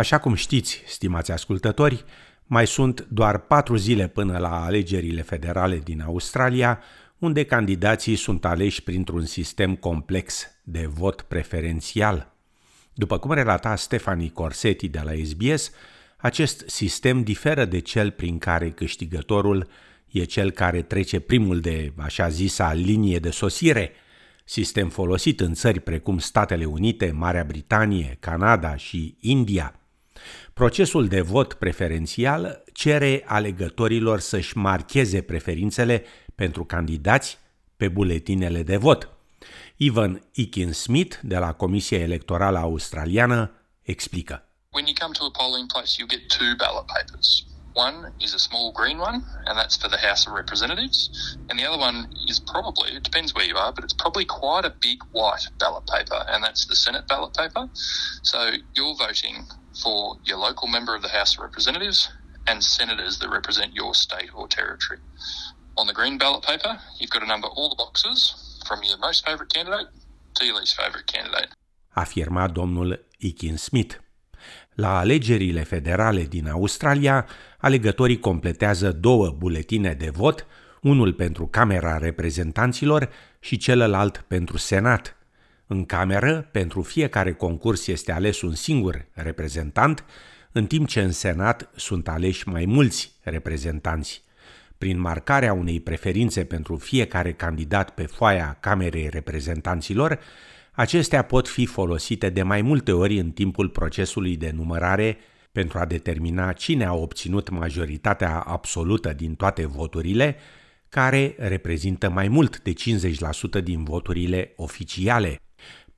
Așa cum știți, stimați ascultători, mai sunt doar patru zile până la alegerile federale din Australia, unde candidații sunt aleși printr-un sistem complex de vot preferențial. După cum relata Stefanie Corsetti de la SBS, acest sistem diferă de cel prin care câștigătorul e cel care trece primul de, așa zisa, linie de sosire, sistem folosit în țări precum Statele Unite, Marea Britanie, Canada și India – Procesul de vot preferențial cere alegătorilor să-și marcheze preferințele pentru candidați pe buletinele de vot. Ivan Ikin Smith de la Comisia Electorală Australiană explică. When you come to a polling place, you get two ballot papers. One is a small green one, and that's for the House of Representatives. And the other one is probably, it depends where you are, but it's probably quite a big white ballot paper, and that's the Senate ballot paper. So you're voting for your local member of the House of Representatives and senators that represent your state or territory. On the green ballot paper, you've got to number all the boxes from your most favourite candidate to your least favourite candidate. Afirma domnul Ikin Smith. La alegerile federale din Australia, alegătorii completează două buletine de vot, unul pentru Camera Reprezentanților și celălalt pentru Senat – în cameră, pentru fiecare concurs este ales un singur reprezentant, în timp ce în Senat sunt aleși mai mulți reprezentanți. Prin marcarea unei preferințe pentru fiecare candidat pe foaia Camerei Reprezentanților, acestea pot fi folosite de mai multe ori în timpul procesului de numărare pentru a determina cine a obținut majoritatea absolută din toate voturile, care reprezintă mai mult de 50% din voturile oficiale.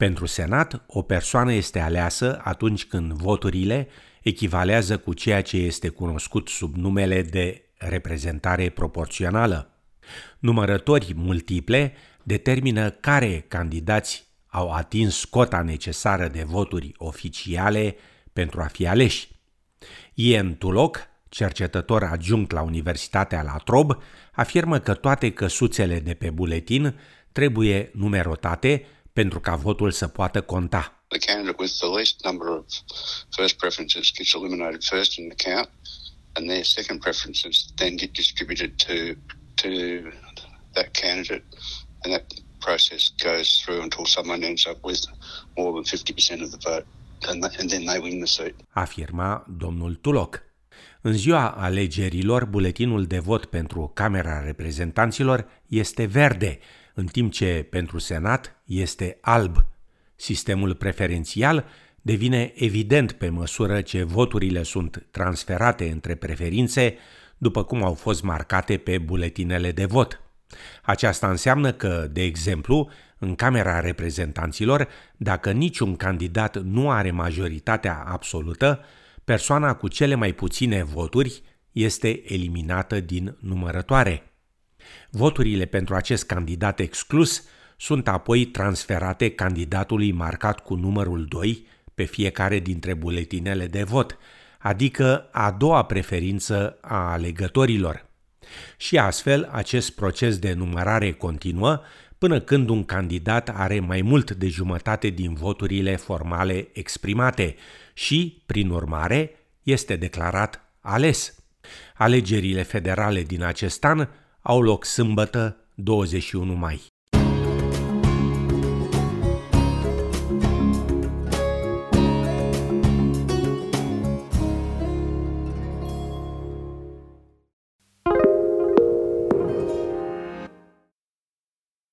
Pentru Senat, o persoană este aleasă atunci când voturile echivalează cu ceea ce este cunoscut sub numele de reprezentare proporțională. Numărători multiple determină care candidați au atins cota necesară de voturi oficiale pentru a fi aleși. Ian Tulloch, cercetător adjunct la Universitatea La Trobe, afirmă că toate căsuțele de pe buletin trebuie numerotate pentru ca votul să poată conta. The candidate with the least number of first preferences gets eliminated first in the count, and their second preferences then get distributed to to that candidate, and that process goes through until someone ends up with more than 50% of the vote, and, and then they win the seat. Afirma domnul Tuloc. În ziua alegerilor, buletinul de vot pentru Camera Reprezentanților este verde, în timp ce pentru Senat este alb. Sistemul preferențial devine evident pe măsură ce voturile sunt transferate între preferințe după cum au fost marcate pe buletinele de vot. Aceasta înseamnă că, de exemplu, în Camera Reprezentanților, dacă niciun candidat nu are majoritatea absolută, persoana cu cele mai puține voturi este eliminată din numărătoare. Voturile pentru acest candidat exclus sunt apoi transferate candidatului marcat cu numărul 2 pe fiecare dintre buletinele de vot, adică a doua preferință a alegătorilor. Și astfel, acest proces de numărare continuă până când un candidat are mai mult de jumătate din voturile formale exprimate și, prin urmare, este declarat ales. Alegerile federale din acest an au loc sâmbătă 21 mai.